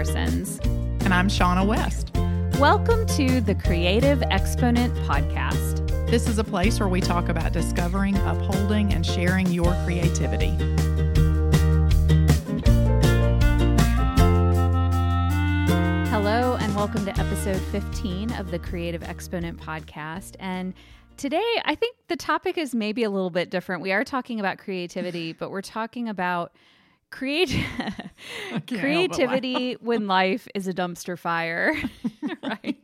Parsons. And I'm Shaunna West. Welcome to the Creative Exponent Podcast. This is a place where we talk about discovering, upholding, and sharing your creativity. Hello, and welcome to episode 15 of the Creative Exponent Podcast. And today, I think the topic is maybe a little bit different. We are talking about creativity, but we're talking about create creativity when life is a dumpster fire, right?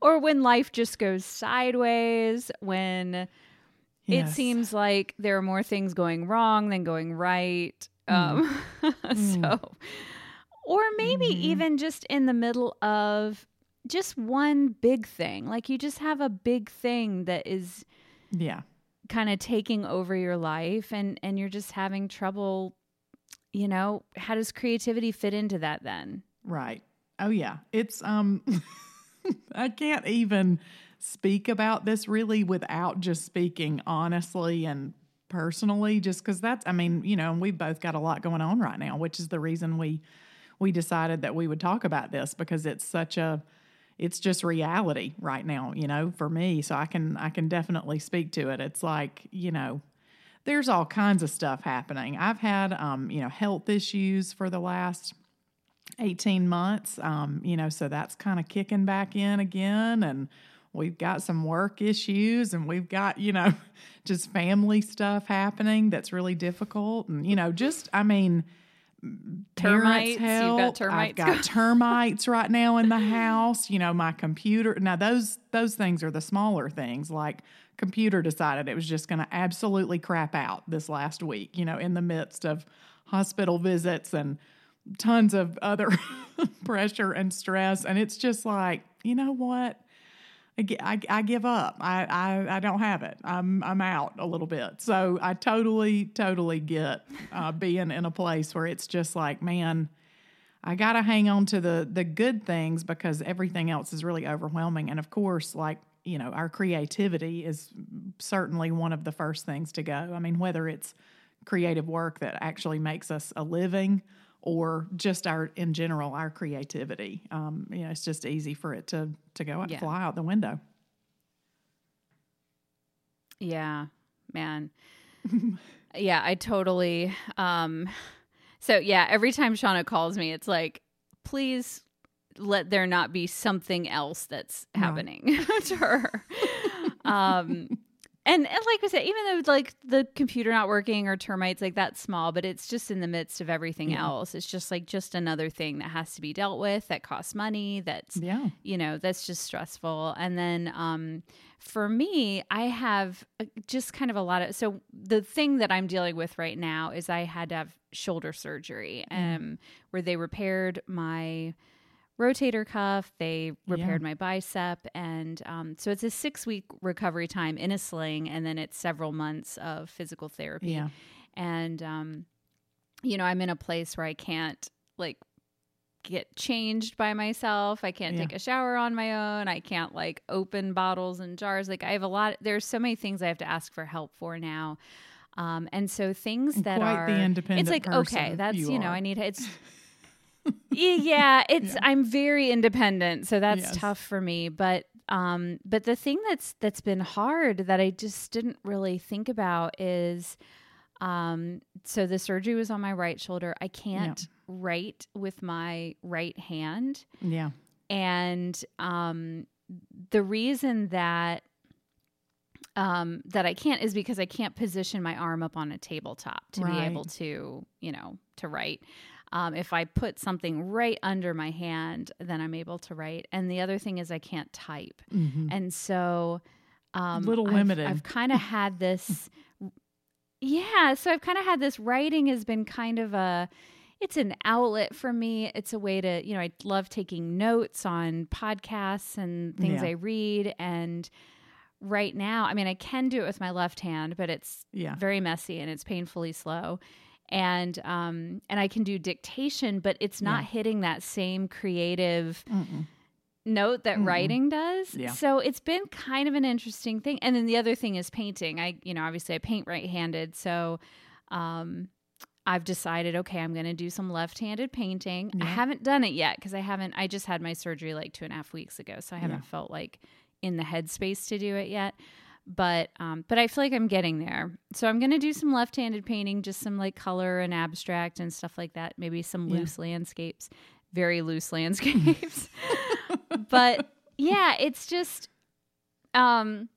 or when life just goes sideways, when Yes. it seems like there are more things going wrong than going right. Um, so, or maybe even just in the middle of just one big thing, like you just have a big thing that is Yeah. kind of taking over your life, and and you're just having trouble. You know, how does creativity fit into that then? Right. Oh yeah. It's um I can't even speak about this really without just speaking honestly and personally just cuz that's I mean, you know, we've both got a lot going on right now, which is the reason we we decided that we would talk about this because it's such a it's just reality right now, you know, for me. So I can I can definitely speak to it. It's like, you know, there's all kinds of stuff happening. I've had um, you know, health issues for the last 18 months. Um, you know, so that's kind of kicking back in again. And we've got some work issues and we've got, you know, just family stuff happening that's really difficult. And, you know, just, I mean, Termites, help. got termites I've got termites right now in the house. You know, my computer. Now those those things are the smaller things. Like computer decided it was just going to absolutely crap out this last week. You know, in the midst of hospital visits and tons of other pressure and stress, and it's just like, you know what? I, I, give up. I, I, I don't have it. I'm I'm out a little bit. So I totally totally get uh, being in a place where it's just like, man, I got to hang on to the the good things because everything else is really overwhelming. And of course, like you know, our creativity is certainly one of the first things to go. I mean, whether it's creative work that actually makes us a living or just our in general our creativity um, you know it's just easy for it to to go out Yeah. fly out the window Yeah, man. yeah, I totally um so yeah, every time Shaunna calls me, it's like, please let there not be something else that's happening to her. um and, and like I said, even though like the computer not working or termites, like that's small, but it's just in the midst of everything Yeah. else. It's just like just another thing that has to be dealt with that costs money, that's yeah you know that's just stressful and then um for me i have uh, just kind of a lot of so the thing that i'm dealing with right now is i had to have shoulder surgery um where they repaired my rotator cuff they repaired my bicep and um, so it's a six week recovery time in a sling and then it's several months of physical therapy. Yeah. And um you know i'm in a place where i can't like get changed by myself. I can't Yeah. take a shower on my own. I can't like open bottles and jars. Like i have a lot there's so many things i have to ask for help for now. Um and so things that Quite are the independent it's like okay that's you you, know are. i need it's yeah it's i'm very independent so that's Yes. tough for me but um but the thing that's that's been hard that i just didn't really think about is um so the surgery was on my right shoulder. I can't write with my right hand. Yeah. And um the reason that um that I can't is because I can't position my arm up on a tabletop to be able to, you know, to write. Um, if I put something right under my hand, then I'm able to write. And the other thing is I can't type. Mhm. And so um Little I've- limited. I've kind of had this Yeah, so I've kind of had this writing has been kind of a it's an outlet for me. It's a way to, you know, I love taking notes on podcasts and things Yeah. I read and right now, I mean, I can do it with my left hand, but it's yeah very messy and it's painfully slow. And um and I can do dictation, but it's not Yeah. hitting that same creative Mm-mm. note that Mm-mm. writing does. Yeah. So it's been kind of an interesting thing. And then the other thing is painting. I, you know, obviously I paint right-handed, so um I've decided, okay, I'm going to do some left handed painting. I haven't done it yet because I haven't, I just had my surgery like two and a half weeks ago. So I haven't felt like in the headspace to do it yet. But, um, but I feel like I'm getting there. So I'm going to do some left handed painting, just some like color and abstract and stuff like that. Maybe some loose landscapes, very loose landscapes. but yeah, it's just, um,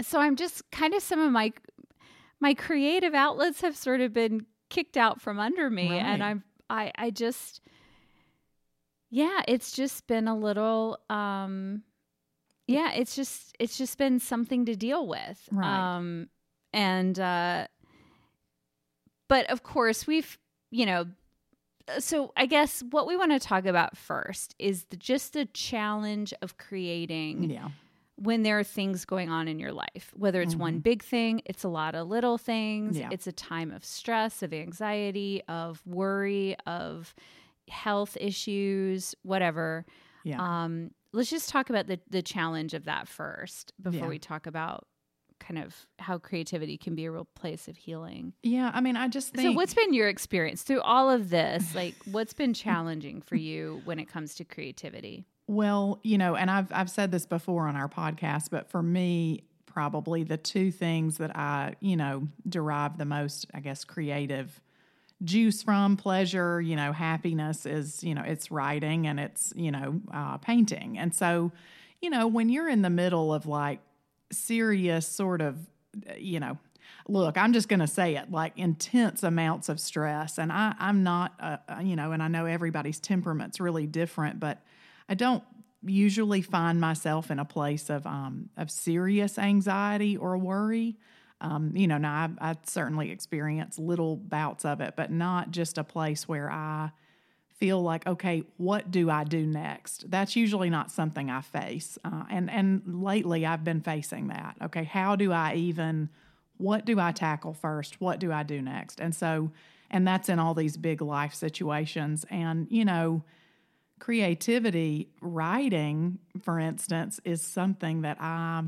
so I'm just kind of some of my my creative outlets have sort of been kicked out from under me Right. and I'm I I just yeah, it's just been a little um yeah, it's just it's just been something to deal with. Right. Um and uh but of course we've, you know, so I guess what we want to talk about first is the, just the challenge of creating Yeah. when there are things going on in your life, whether it's one big thing, it's a lot of little things, Mm-hmm. Yeah. it's a time of stress, of anxiety, of worry, of health issues, whatever. Yeah. Um, let's just talk about the the challenge of that first before Yeah. we talk about kind of how creativity can be a real place of healing. yeah. I mean, I just think. So what's been your experience through all of this? Like what's been challenging for you when it comes to creativity? Well, you know, and I've I've said this before on our podcast, but for me, probably the two things that I, you know, derive the most, I guess, creative juice from, pleasure, you know, happiness is, you know, it's writing and it's, you know, uh, painting. And so, you know, when you're in the middle of like serious sort of, you know, look, I'm just going to say it like intense amounts of stress. And I, I'm not, uh, uh, you know, and I know everybody's temperament's really different, but I don't usually find myself in a place of um, of serious anxiety or worry. Um, you know, now I, I certainly experience little bouts of it, but not just a place where I feel like, okay, what do I do next? That's usually not something I face. Uh, and and lately, I've been facing that. Okay, how do I even? What do I tackle first? What do I do next? And so, and that's in all these big life situations. And you know, creativity, writing, for instance, is something that I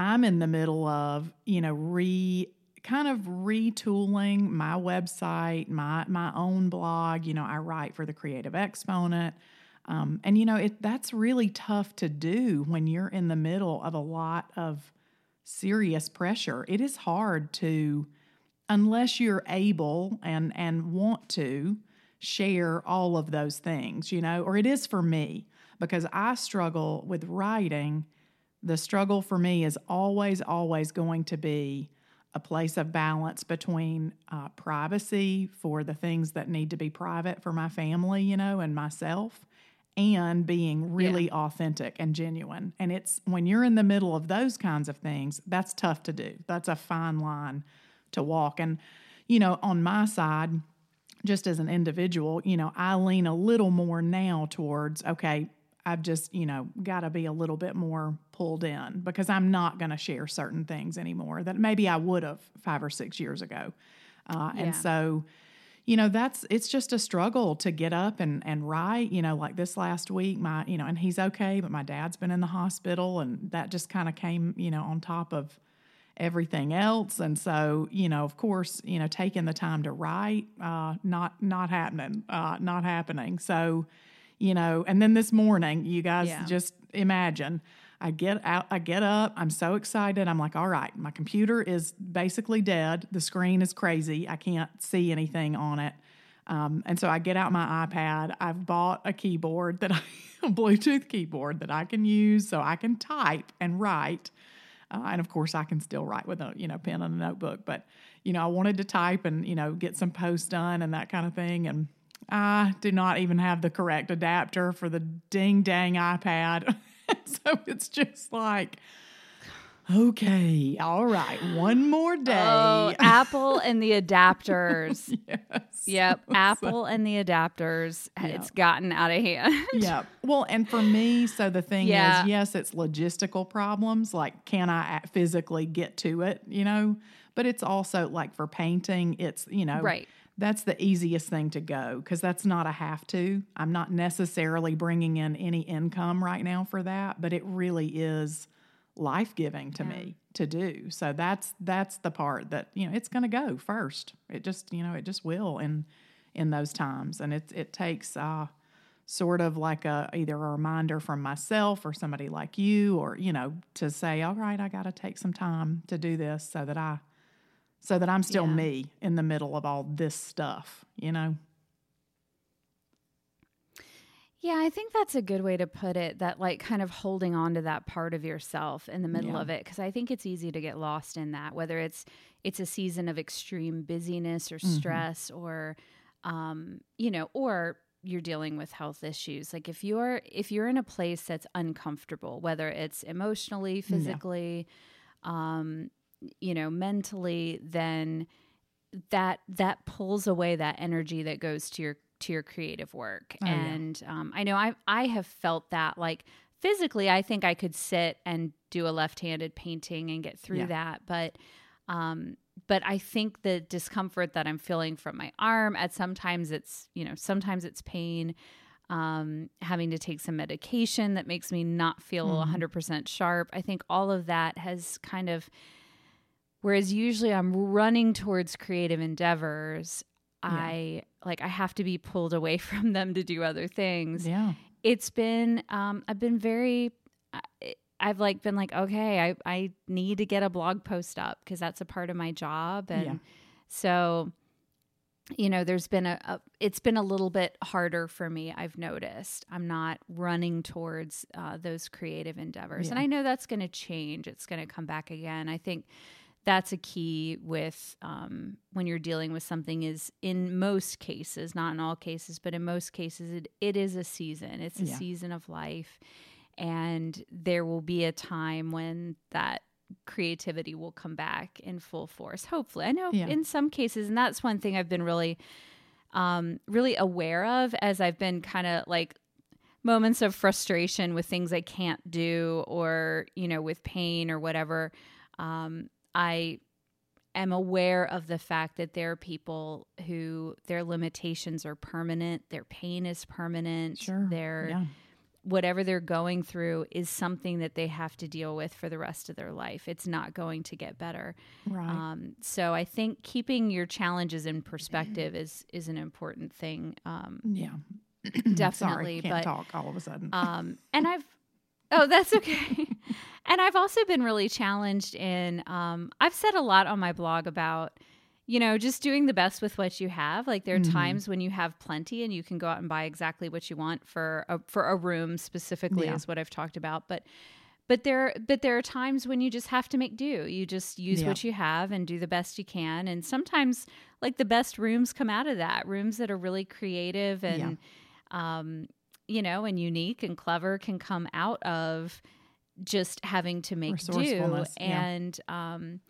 I'm in the middle of, you know, re kind of retooling my website, my my own blog. You know, I write for the Creative Exponent. Um, and you know, it that's really tough to do when you're in the middle of a lot of serious pressure. It is hard to unless you're able and and want to share all of those things, you know, or it is for me because I struggle with writing. The struggle for me is always, always going to be a place of balance between uh, privacy for the things that need to be private for my family, you know, and myself, and being really authentic and genuine. And it's when you're in the middle of those kinds of things, that's tough to do. That's a fine line to walk. And, you know, on my side, just as an individual, you know, I lean a little more now towards, okay, I've just, you know, got to be a little bit more pulled in because I'm not going to share certain things anymore that maybe I would have five or six years ago. Uh, Yeah. And so, you know, that's, it's just a struggle to get up and, and write, you know, like this last week, my, you know, and he's okay, but my dad's been in the hospital and that just kind of came, you know, on top of, everything else and so you know of course you know taking the time to write uh not not happening uh not happening so you know and then this morning you guys Yeah. just imagine i get out i get up i'm so excited i'm like all right my computer is basically dead the screen is crazy i can't see anything on it um, and so I get out my iPad. I've bought a keyboard that I, a Bluetooth keyboard that I can use so I can type and write. Uh, and of course, I can still write with a you know pen and a notebook. But you know, I wanted to type and you know get some posts done and that kind of thing. And I do not even have the correct adapter for the ding dang iPad. so it's just like, okay, all right, one more oh, day. Oh, Apple and the adapters. yes. Yep, Apple and the adapters. It's gotten out of hand. yeah. Well, and for me, so the thing Yeah. is, yes, it's logistical problems. Like, can I physically get to it? You know, but it's also like for painting, it's you know, Right. That's the easiest thing to go because that's not a have to. I'm not necessarily bringing in any income right now for that, but it really is life giving to me. to do. So that's that's the part that you know it's going to go first. It just you know it just will in in those times, and it it takes uh, sort of like a either a reminder from myself or somebody like you, or you know to say, all right, I got to take some time to do this so that I so that I'm still Yeah. me in the middle of all this stuff. You know. Yeah, I think that's a good way to put it. That like kind of holding on to that part of yourself in the middle Yeah. of it, because I think it's easy to get lost in that. Whether it's it's a season of extreme busyness or Mm-hmm. stress, or um, you know, or you're dealing with health issues. Like if you're if you're in a place that's uncomfortable, whether it's emotionally, physically, um, you know, mentally, then that that pulls away that energy that goes to your to your creative work Oh, yeah. and um, i know i i have felt that like physically i think i could sit and do a left-handed painting and get through Yeah. that but um but i think the discomfort that i'm feeling from my arm at sometimes it's you know sometimes it's pain um, having to take some medication that makes me not feel Mm-hmm. 100% sharp i think all of that has kind of Whereas usually I'm running towards creative endeavors, I like I have to be pulled away from them to do other things. Yeah. It's been um I've been very I've like been like okay, I I need to get a blog post up because that's a part of my job. And Yeah. so you know there's been a, a it's been a little bit harder for me i've noticed. I'm not running towards uh, those creative endeavors. And i know that's going to change. It's going to come back again. I think that's a key with um, when you're dealing with something is in most cases not in all cases but in most cases it, it is a season it's a Yeah. season of life and there will be a time when that creativity will come back in full force hopefully i know Yeah. in some cases and that's one thing i've been really um really aware of as i've been kind of like moments of frustration with things i can't do or you know with pain or whatever um i am aware of the fact that there are people who their limitations are permanent their pain is permanent Sure. their Yeah. whatever they're going through is something that they have to deal with for the rest of their life. It's not going to get better. Right. Um, so I think keeping your challenges in perspective is is an important thing. Um, yeah. definitely, Sorry, can't but talk all of a sudden. um, and I've oh that's okay. and I've also been really challenged in. Um, I've said a lot on my blog about you know just doing the best with what you have. Like there are Mm-hmm. times when you have plenty and you can go out and buy exactly what you want for a, for a room specifically Yeah. is what I've talked about, but. But there, but there are times when you just have to make do. You just use Yeah. what you have and do the best you can. And sometimes, like the best rooms come out of that. Rooms that are really creative and um, you know, and unique and clever can come out of just having to make do. Resourcefulness, yeah. And um,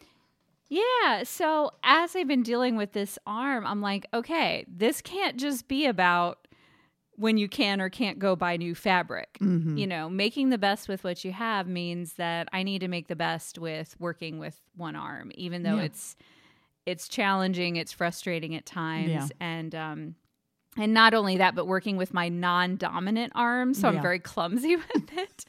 yeah, so as I've been dealing with this arm, I'm like, okay, this can't just be about when you can or can't go buy new fabric. Mhm. You know, making the best with what you have means that I need to make the best with working with one arm, even though Yeah. it's it's challenging, it's frustrating at times, Yeah. and um, and not only that, but working with my non-dominant arm, so I'm very clumsy with it.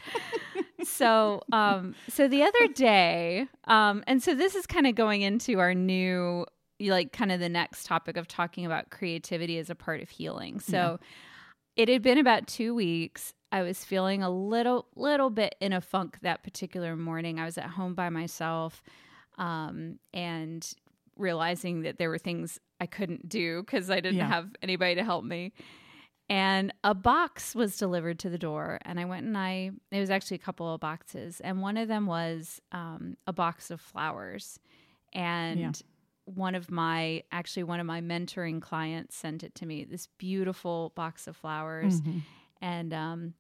so, um, so the other day, um, and so this is kind of going into our new, like, kind of the next topic of talking about creativity as a part of healing. So, it had been about two weeks. I was feeling a little, little bit in a funk that particular morning. I was at home by myself, um, and realizing that there were things I couldn't do because I didn't Yeah. have anybody to help me. And a box was delivered to the door, and I went and I. It was actually a couple of boxes, and one of them was um, a box of flowers, and Yeah. one of my actually one of my mentoring clients sent it to me. This beautiful box of flowers, Mhm. and um,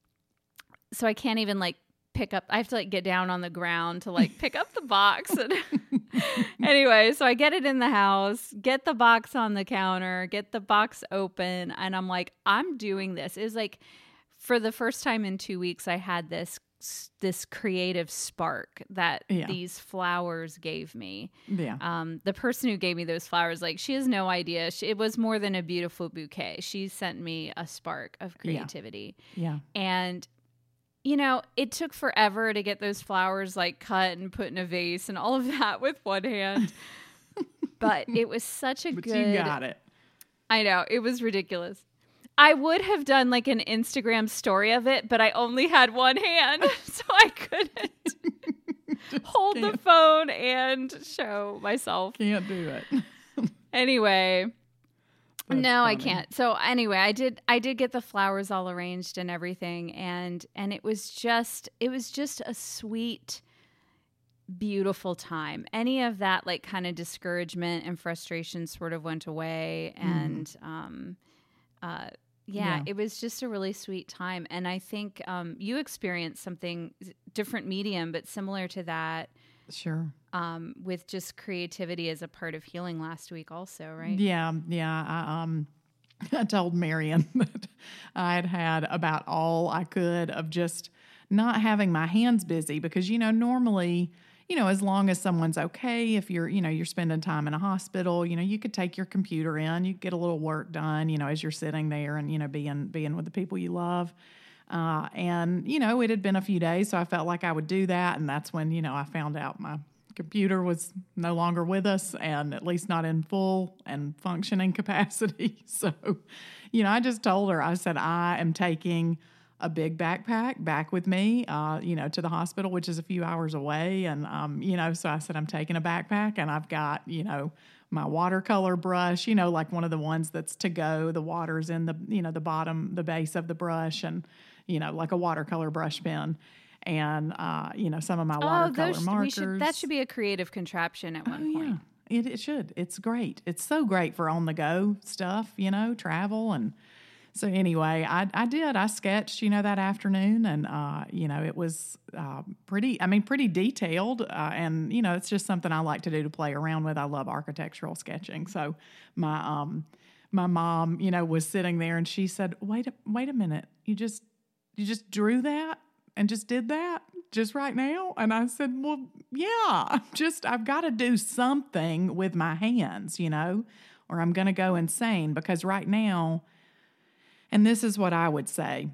so I can't even like pick up. I have to like get down on the ground to like pick up the box. And anyway, so I get it in the house, get the box on the counter, get the box open, and I'm like, I'm doing this. It was like for the first time in two weeks, I had this this creative spark that Yeah. these flowers gave me. Yeah. Um, the person who gave me those flowers, like she has no idea. She, it was more than a beautiful bouquet. She sent me a spark of Yeah. creativity Yeah. and you know, it took forever to get those flowers like cut and put in a vase and all of that with one hand. but it was such a But good you got it. I know, it was ridiculous. I would have done like an Instagram story of it, but I only had one hand, so I couldn't hold the can't. phone and show myself. Can't do it. Anyway, No, I can't. So anyway, I did I did get the flowers all arranged and everything and and it was just it was just a sweet beautiful time. Any of that like kind of discouragement and frustration sort of went away and um uh yeah, Yeah. it was just a really sweet time and I think um you experienced something different medium but similar to that Sure. um with just creativity as a part of healing last week also, right? Yeah, yeah. I, um, I told Marian that I had had about all I could of just not having my hands busy because you know normally you know as long as someone's okay if you're you know you're spending time in a hospital you know you could take your computer in you get a little work done you know as you're sitting there and you know being being with the people you love uh, and you know it had been a few days so i felt like i would do that. And that's when you know i found out my computer was no longer with us and at least not in full and functioning capacity. So you know i just told her i said i am taking a big backpack back with me uh, you know to the hospital which is a few hours away. And um, you know so i said i'm taking a backpack and i've got you know my watercolor brush you know like one of the ones that's to go the water's in the you know the bottom the base of the brush. And you know like a watercolor brush pen and uh, you know some of my watercolor Oh, those, markers we should, that should be a creative contraption at one Oh, point. yeah. It, it should. It's great. It's so great for on the go stuff, you know, travel. And so, anyway, I, I did. I sketched, you know, that afternoon. And, uh, you know, it was uh, pretty, I mean, pretty detailed. Uh, and, you know, it's just something I like to do to play around with. I love architectural sketching. So, my, um, my mom, you know, was sitting there and she said, wait, a, wait a minute. You just, you just drew that and just did that just right now? And I said, Well, yeah, just I've got to do something with my hands, you know, or I'm going to go insane because right now, and this is what I would say,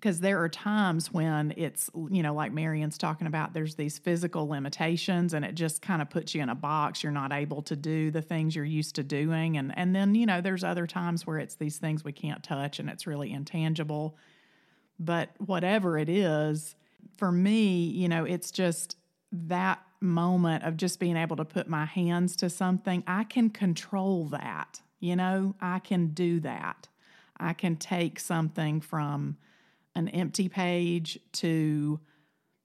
because there are times when it's, you know, like Marian's talking about, there's these physical limitations and it just kind of puts you in a box. You're not able to do the things you're used to doing. And, and then, you know, there's other times where it's these things we can't touch and it's really intangible. But whatever it is, for me, you know, it's just that moment of just being able to put my hands to something. I can control that, you know, I can do that. I can take something from an empty page to,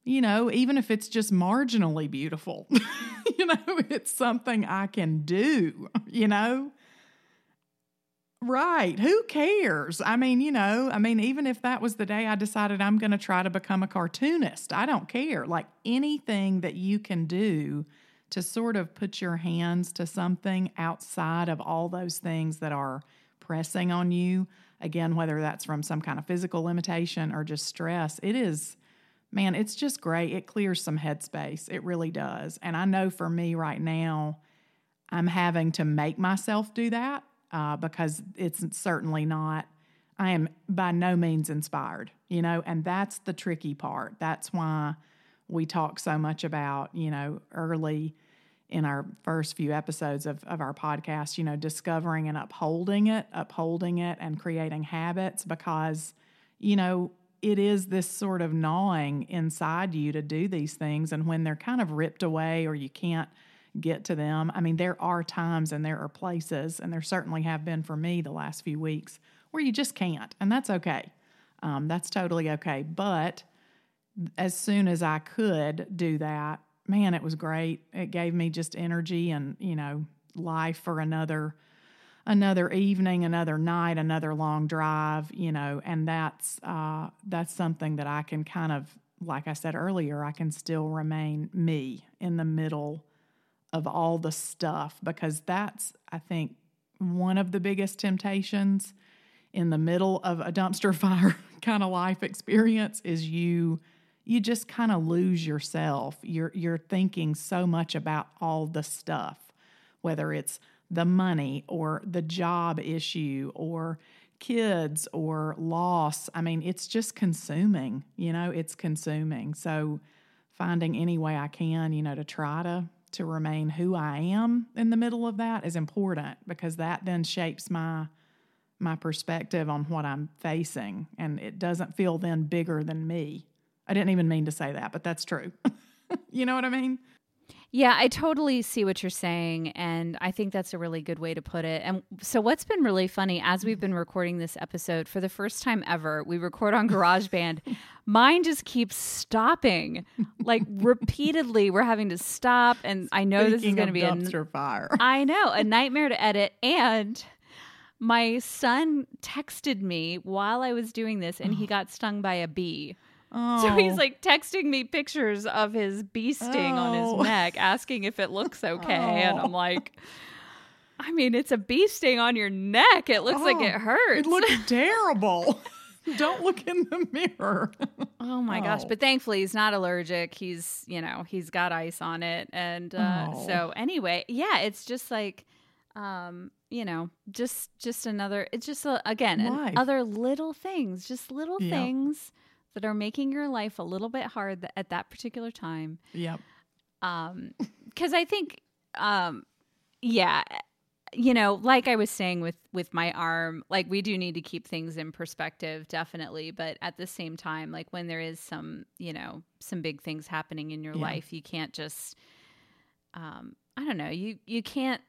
you know, even if it's just marginally beautiful, you know, it's something I can do, you know? Right. Who cares? I mean, you know, I mean, even if that was the day I decided I'm going to try to become a cartoonist, I don't care. Like anything that you can do to sort of put your hands to something outside of all those things that are pressing on you, again, whether that's from some kind of physical limitation or just stress, it is, man, it's just great. It clears some headspace. It really does. And I know for me right now, I'm having to make myself do that uh, because it's certainly not, I am by no means inspired, you know, and that's the tricky part. That's why we talk so much about, you know, early in our first few episodes of, of our podcast, you know, discovering and upholding it, upholding it and creating habits because, you know, it is this sort of gnawing inside you to do these things. And when they're kind of ripped away or you can't get to them, I mean, there are times and there are places, and there certainly have been for me the last few weeks, where you just can't. And that's okay. Um, that's totally okay. But as soon as I could do that, man, it was great. It gave me just energy and, you know, life for another another evening, another night, another long drive, you know, and that's uh that's something that I can kind of like I said earlier, I can still remain me in the middle of all the stuff because that's I think one of the biggest temptations in the middle of a dumpster fire kind of life experience is you you just kind of lose yourself. You're you're thinking so much about all the stuff, whether it's the money or the job issue or kids or loss. I mean, it's just consuming, you know, it's consuming. So finding any way I can, you know, to try to to remain who I am in the middle of that is important because that then shapes my my perspective on what I'm facing and it doesn't feel then bigger than me. I didn't even mean to say that, but that's true. you know what I mean? Yeah, I totally see what you're saying. And I think that's a really good way to put it. And so, what's been really funny as we've been recording this episode for the first time ever, we record on GarageBand. Mine just keeps stopping, like repeatedly. We're having to stop. And I know Speaking this is going to be a dumpster fire. I know, a nightmare to edit. And my son texted me while I was doing this, and he oh. got stung by a bee. Oh, So he's like texting me pictures of his bee sting on Oh. his neck, asking if it looks okay. And I'm Oh. like, I mean, it's a bee sting on your neck. It looks like Oh, it hurts. It looks terrible. Don't look in the mirror. oh my gosh. Oh. But thankfully, he's not allergic. He's, you know, he's got ice on it. And uh, Oh. so, anyway, yeah, it's just like, um, you know, just just another. It's just a, again other little things, just little Yep. things that are making your life a little bit hard th- at that particular time. Yep. um because i think um yeah you know like i was saying with with my arm like we do need to keep things in perspective definitely but at the same time like when there is some you know some big things happening in your Yeah. life you can't just um i don't know you you can't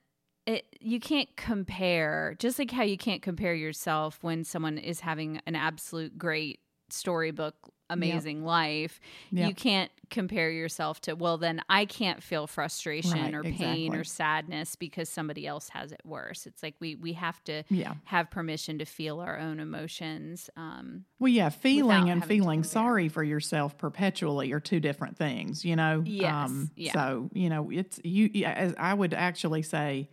it, you can't compare just like how you can't compare yourself when someone is having an absolute great storybook amazing life Yep. you can't compare yourself to well then i can't feel frustration Right, or pain exactly. or sadness because somebody else has it worse it's like we we have to Yeah. have permission to feel our own emotions um Well, yeah, feeling and feeling sorry for yourself perpetually are two different things, you know. Um, Yes, yeah. So you know, it's you. As I would actually say,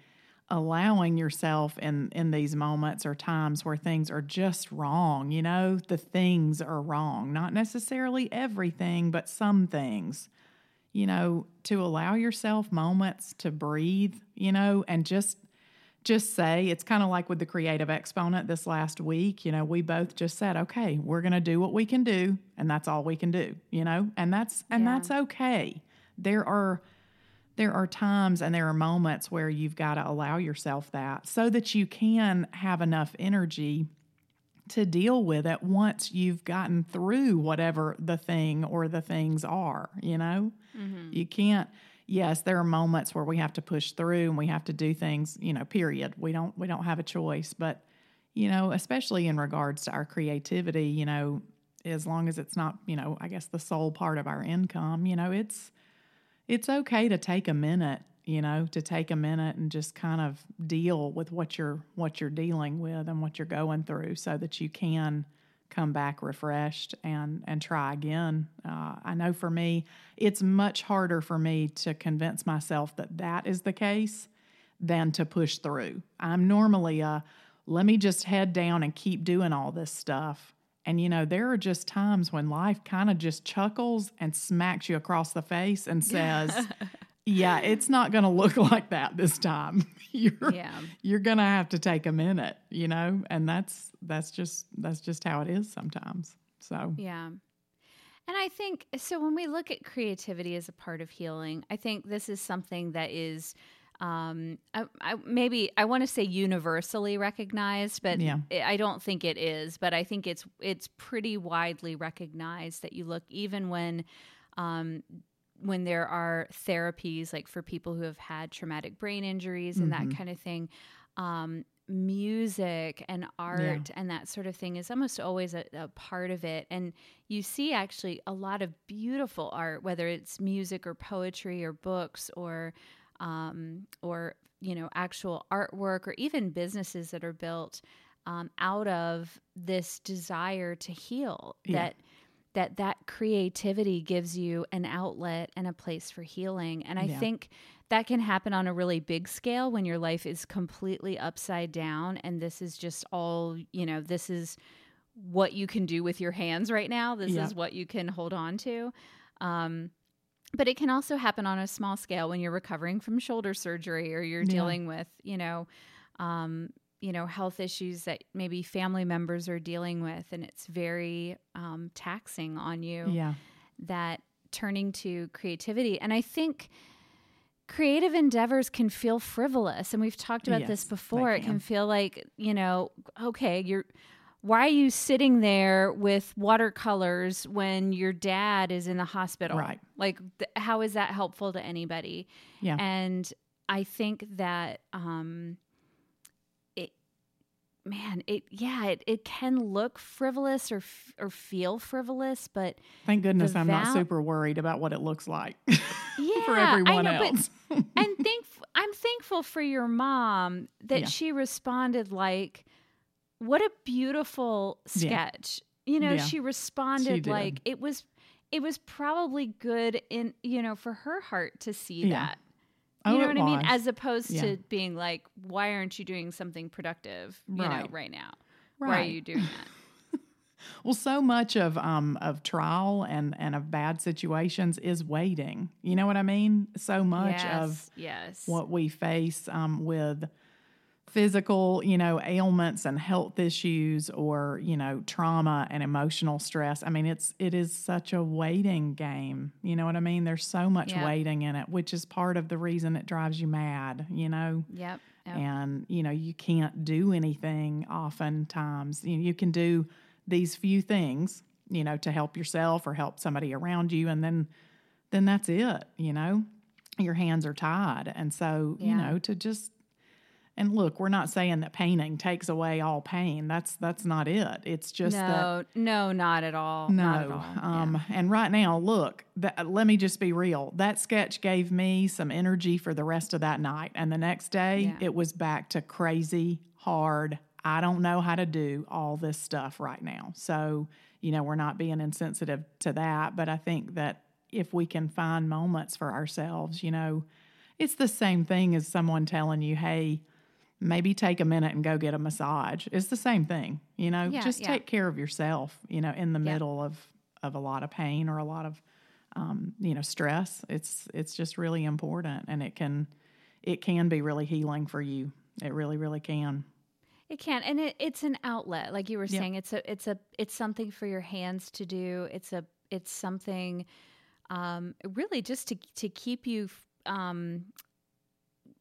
allowing yourself in in these moments or times where things are just wrong. You know, the things are wrong, not necessarily everything, but some things. You know, to allow yourself moments to breathe. You know, and just just say it's kind of like with the creative exponent this last week you know we both just said okay we're going to do what we can do and that's all we can do you know and that's and Yeah. that's okay there are there are times and there are moments where you've got to allow yourself that so that you can have enough energy to deal with it once you've gotten through whatever the thing or the things are you know? Mm-hmm. You can't yes there are moments where we have to push through and we have to do things you know period. We don't we don't have a choice but you know especially in regards to our creativity you know as long as it's not you know i guess the sole part of our income you know it's it's okay to take a minute you know to take a minute and just kind of deal with what you're what you're dealing with and what you're going through so that you can come back refreshed and and try again. Uh, i know for me it's much harder for me to convince myself that that is the case than to push through. I'm normally a let me just head down and keep doing all this stuff and you know there are just times when life kind of just chuckles and smacks you across the face and says yeah it's not going to look like that this time. You're yeah. you're going to have to take a minute you know? And that's that's just that's just how it is sometimes. So Yeah. And I think so when we look at creativity as a part of healing, I think this is something that is um I, I maybe I want to say universally recognized, but Yeah. I don't think it is, but I think it's it's pretty widely recognized that you look even when um when there are therapies like for people who have had traumatic brain injuries and that kind of thing um music and art and that sort of thing is almost always a, a part of it and you see actually a lot of beautiful art whether it's music or poetry or books or um, or you know actual artwork or even businesses that are built um, out of this desire to heal Yeah. that that that creativity gives you an outlet and a place for healing and i Yeah. think that can happen on a really big scale when your life is completely upside down and this is just all you know this is what you can do with your hands right now this Yeah. is what you can hold on to um, but it can also happen on a small scale when you're recovering from shoulder surgery or you're Yeah. dealing with you know um, you know, health issues that maybe family members are dealing with, and it's very um, taxing on you. Yeah. That turning to creativity, and I think creative endeavors can feel frivolous, and we've talked about Yes, this before. It can. can feel like you know, okay, you're. Why are you sitting there with watercolors when your dad is in the hospital? Right. Like, th- how is that helpful to anybody? Yeah. And I think that um it man, it yeah, it, it can look frivolous or f- or feel frivolous, but Thank goodness I'm not super worried about what it looks like yeah, for everyone I know, else. But, and thank I'm thankful for your mom that Yeah. she responded like what a beautiful Yeah. sketch. You know, Yeah. she responded did. like it was it was probably good in you know for her heart to see Yeah. that. Oh, You know it what I mean? As opposed Yeah. to being like, why aren't you doing something productive, you know, Right. right now? Why are you doing that? Well, so much of um of trial and and of bad situations is waiting. You know what I mean? So much of yes, yes. what we face um, with physical, you know, ailments and health issues or, you know, trauma and emotional stress. I mean, it's it is such a waiting game. You know what I mean? There's so much Yeah. waiting in it, which is part of the reason it drives you mad, you know? Yep. yep. and you know you can't do anything oftentimes you, know, you can do these few things you know to help yourself or help somebody around you and then then that's it you know your hands are tied and so you know to just and look we're not saying that painting takes away all pain that's that's not it it's just that no, no, not at all. not at no. all. Um, And right now, look, that, let me just be real. That sketch gave me some energy for the rest of that night. And the next day, Yeah. it was back to crazy, hard. I don't know how to do all this stuff right now. So, you know, we're not being insensitive to that. But I think that if we can find moments for ourselves, you know, it's the same thing as someone telling you, hey, maybe take a minute and go get a massage. It's the same thing, you know, Yeah, just yeah. take care of yourself, you know, in the Yeah. middle of of a lot of pain or a lot of um, you know, stress. It's it's just really important and it can it can be really healing for you. It really really can. It can, and it, it's an outlet, like you were saying. It's a, it's a, it's something for your hands to do. It's a, it's something, um, really just to to keep you, um,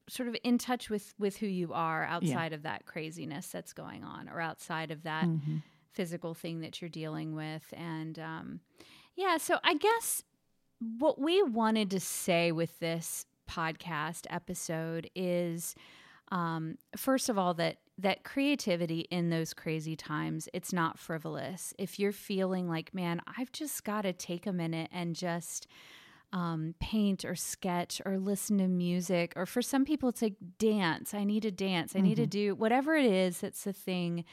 sort of in touch with with who you are outside of that craziness that's going on, or outside of that Mhm. physical thing that you're dealing with. And um, yeah, so I guess what we wanted to say with this podcast episode is um, first of all that that creativity in those crazy times it's not frivolous if you're feeling like man i've just got to take a minute and just um, paint or sketch or listen to music or for some people it's like dance. I need to dance. I need to do whatever it is that's the thing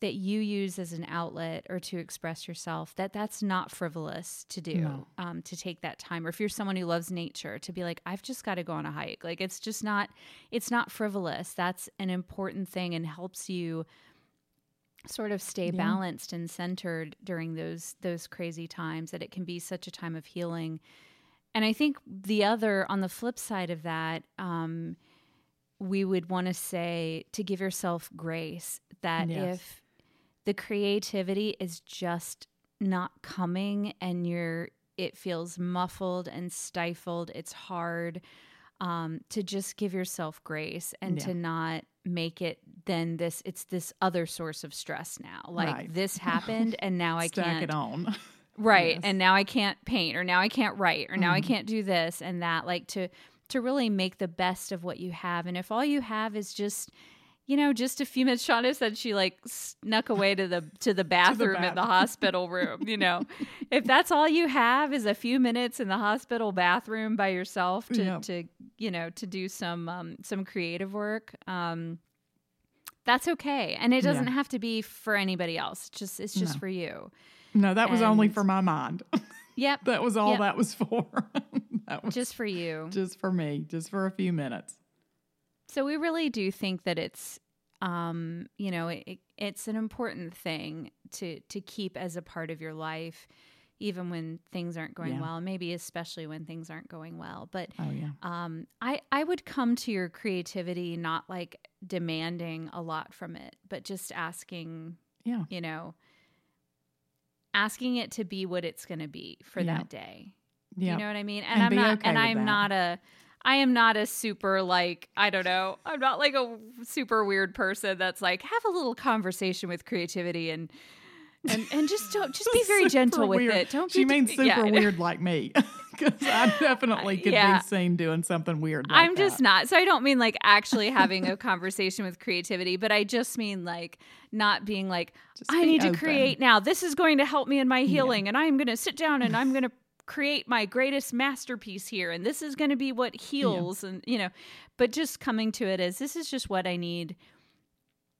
that you use as an outlet or to express yourself that that's not frivolous to do No. um, to take that time. Or if you're someone who loves nature to be like i've just got to go on a hike. Like it's just not it's not frivolous. That's an important thing and helps you sort of stay Yeah. balanced and centered during those those crazy times that it can be such a time of healing and i think the other on the flip side of that um, we would want to say to give yourself grace that Yes. if the creativity is just not coming and you're it feels muffled and stifled it's hard um, to just give yourself grace and Yeah. to not make it then this it's this other source of stress now like Right. this happened and now i Stack can't it on. right Yes. and now i can't paint or now i can't write or now i Mhm. can't do this and that like to to really make the best of what you have and if all you have is just you know just a few minutes shaunna said she like snuck away to the to the bathroom in the hospital room you know if that's all you have is a few minutes in the hospital bathroom by yourself to Yep. to you know to do some um some creative work um that's okay and it doesn't have to be for anybody else it's just it's just No. for you No, that was only for my mind. yep that was all Yep. that was for. that was just for you. just for me, just for a few minutes. So we really do think that it's, um, you know, it, it's an important thing to to keep as a part of your life, even when things aren't going Yeah. well, maybe especially when things aren't going well. But Oh yeah. um, I I would come to your creativity not like demanding a lot from it, but just asking, Yeah. you know, asking it to be what it's going to be for Yeah. that day. Yeah. You know what I mean? And, And I'm not okay and I'm that. not a I am not a super like I don't know. I'm not like a super weird person that's like have a little conversation with creativity and and and just don't just be very gentle with weird. it. Don't She means super yeah. weird like me. Because I definitely could Yeah. be seen doing something weird like I'm just that. not. So I don't mean like actually having a conversation with creativity, but I just mean like not being like Just I be need to create now. This is going to help me in my healing and I'm going to sit down and I'm going to create my greatest masterpiece here and this is going to be what heals and you know, but just coming to it as this is just what I need.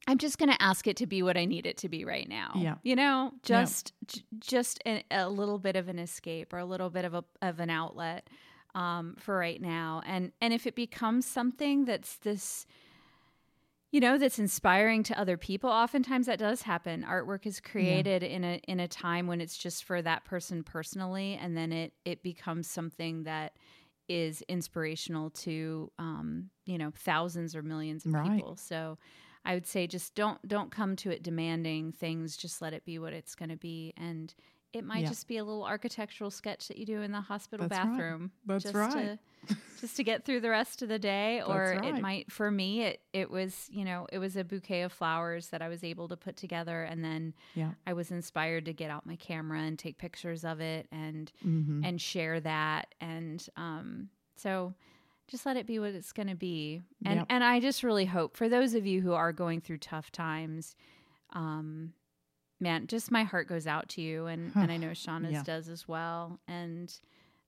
I'm just going to ask it to be what I need it to be right now. Yeah. You know, just j- just a, a little bit of an escape or a little bit of a of an outlet um, for right now. And and if it becomes something that's this, you know, that's inspiring to other people, oftentimes that does happen. Artwork is created in a in a time when it's just for that person personally, and then it it becomes something that is inspirational to um, you know thousands or millions of Right. people. So. I would say just don't don't come to it demanding things. Just let it be what it's going to be, and it might Yeah. just be a little architectural sketch that you do in the hospital That's right. bathroom. That's just right. To, just to get through the rest of the day, or That's it might for me it it was you know it was a bouquet of flowers that I was able to put together, and then Yeah. I was inspired to get out my camera and take pictures of it and hmm and share that, and um, so just let it be what it's going to be and Yep. and i just really hope for those of you who are going through tough times um man just my heart goes out to you and and i know shaunna's Yeah. does as well and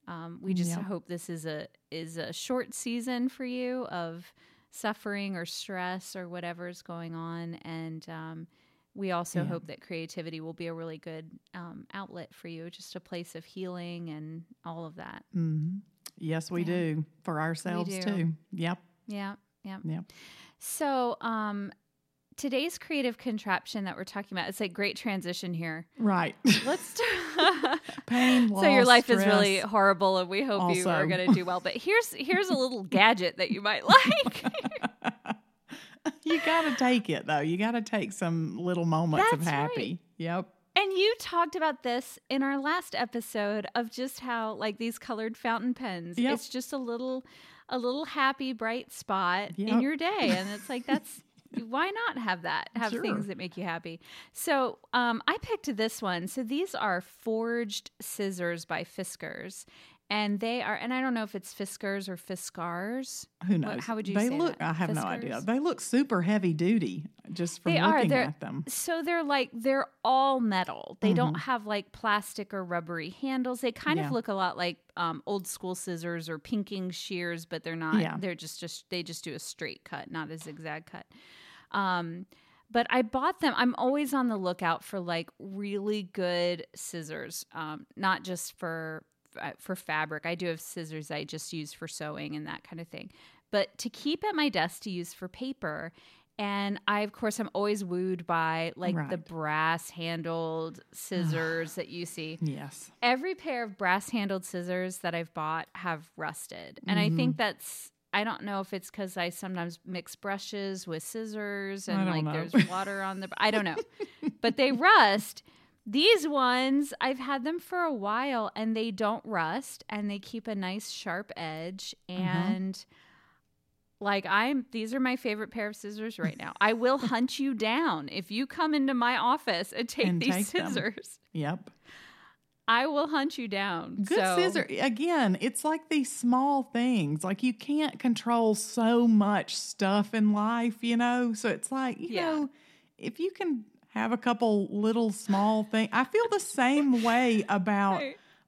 um we just Yeah. hope this is a is a short season for you of suffering or stress or whatever's going on and um we also Yeah. hope that creativity will be a really good um, outlet for you, just a place of healing and all of that. hmm Yes, we Yeah. do for ourselves do. too. Yep. Yeah, yeah. Yep. So, um, today's creative contraption that we're talking about, it's like great transition here. Right. Let's. T- Pain, so your loss, life is really horrible, and we hope you are going to do well. But here's here's a little gadget that you might like. you got to take it though. You got to take some little moments of That's right. happy. Yep. And you talked about this in our last episode of just how like these colored fountain pens. Yep. It's just a little a little happy bright spot in your day and it's like that's why not have that? Have Sure. things that make you happy. So, um I picked this one. So these are forged scissors by Fiskars. And they are and I don't know if it's Fiskars or Fiskars. Who What- knows? how would you They say look. that? I have no idea. They look super heavy duty just from They are. looking They're- at them. So they're like they're all metal. They don't Mhm. have like plastic or rubbery handles. They kind Yeah. of look a lot like um, old school scissors or pinking shears, but they're not. Yeah. They're just just they just do a straight cut, not a zigzag cut. Um, but I bought them. I'm always on the lookout for like really good scissors, um, not just for for fabric. I do have scissors I just use for sewing and that kind of thing, but to keep at my desk to use for paper. And I, of course, I'm always wooed by like the brass handled scissors that you see Yes. every pair of brass handled scissors that I've bought have rusted. And I Mm-hmm. think that's I don't know if it's cuz I sometimes mix brushes with scissors and like know. there's water on the I don't know. but they rust. These ones, I've had them for a while and they don't rust and they keep a nice sharp edge Mm-hmm. and like I'm these are my favorite pair of scissors right now. I will hunt you down if you come into my office and take And these take them. scissors. Yep. I will hunt you down. Good so, scissor. Again, it's like these small things. Like you can't control so much stuff in life, you know? So it's like, you Yeah. know, if you can have a couple little small things. I feel the same way about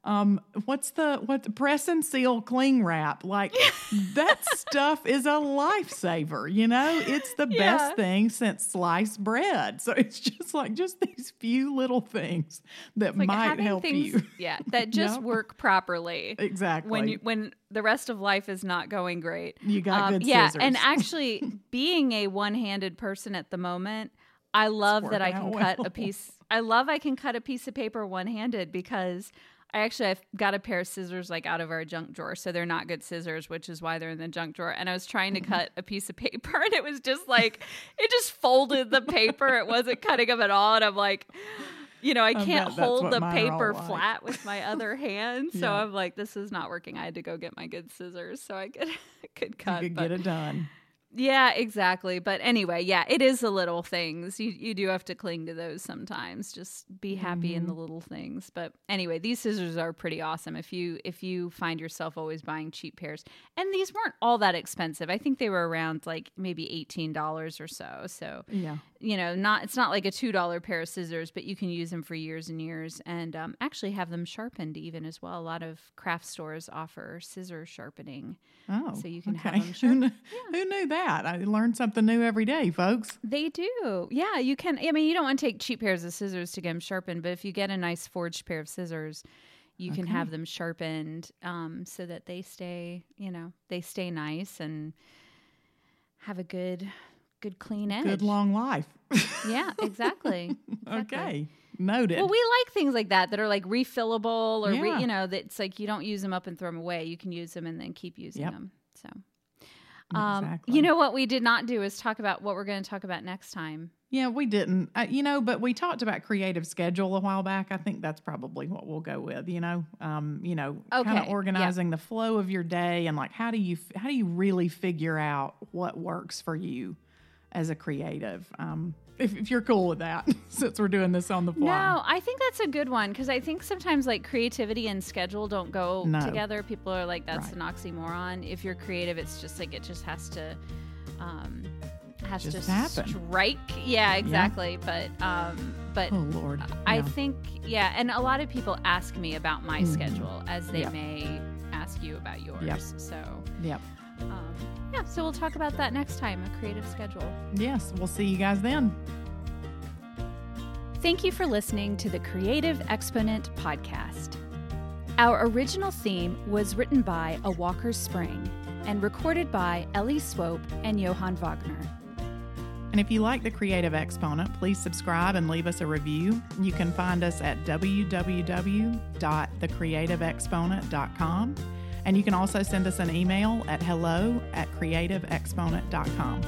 um what's the what press and seal cling wrap like that stuff is a lifesaver you know it's the Yeah. best thing since sliced bread so it's just like just these few little things that Like might help things, you yeah, that just Yep. work properly exactly when you when the rest of life is not going great. You got good Um, yeah, scissors. and actually, being a one-handed person at the moment, I love that I can out cut well. a piece. I love I can cut a piece of paper one-handed because I actually I've got a pair of scissors like out of our junk drawer, so they're not good scissors, which is why they're in the junk drawer. And I was trying to cut a piece of paper, and it was just like it just folded the paper. It wasn't cutting them at all, and I'm like. You know, I can't hold the mine are all paper like. flat with my other hand, so Yeah. I'm like, "This is not working." I had to go get my good scissors so I could could You cut. could but- get it done. Yeah, exactly. But anyway, yeah, it is the little things. You you do have to cling to those sometimes. Just be happy in the Mm-hmm. little things. But anyway, these scissors are pretty awesome. If you if you find yourself always buying cheap pairs, and these weren't all that expensive. I think they were around like maybe eighteen dollars or so. So Yeah. you know, not it's not like a two dollar pair of scissors, but you can use them for years and years, and um, actually have them sharpened even as well. A lot of craft stores offer scissor sharpening. Oh, So you can have okay. them Who, kn- who knew that? I learned something new every day, folks. They do. Yeah, you can. I mean, you don't want to take cheap pairs of scissors to get them sharpened, but if you get a nice forged pair of scissors, you can have them sharpened um, so that they stay, you know, they stay nice and have a good, good clean edge. Good long life. Yeah, exactly. Exactly. okay. Noted. Well, we like things like that that are like refillable or re, you know that's like you don't use them up and throw them away. You can use them and then keep using Yep. them. So, um, Exactly. you know what we did not do is talk about what we're going to talk about next time. Yeah, we didn't. Uh, you know, but we talked about creative schedule a while back. I think that's probably what we'll go with. You know, um, you know, kind Okay, of yeah. organizing the flow of your day and like how do you how do you really figure out what works for you as a creative? Um, if, if you're cool with that, since we're doing this on the fly. No, I think that's a good one because I think sometimes like creativity and schedule don't go No. together. People are like, that's Right. an oxymoron. If you're creative, it's just like it just has to, um, has Just to happen. strike. Yeah, exactly. But, um, but Oh Lord. I Yeah. think yeah, and a lot of people ask me about my Mhm. schedule as they Yep. may ask you about yours. Yep. So, Yep. Um, yeah, so we'll talk about that next time. A creative schedule. Yes. We'll see you guys then. Thank you for listening to the Creative Exponent podcast. Our original theme was written by A Walker Spring and recorded by Ellie Swope and Johann Wagner. And if you like the Creative Exponent, please subscribe and leave us a review. You can find us at www.thecreativeexponent.com. And you can also send us an email at hello at creativeexponent.com.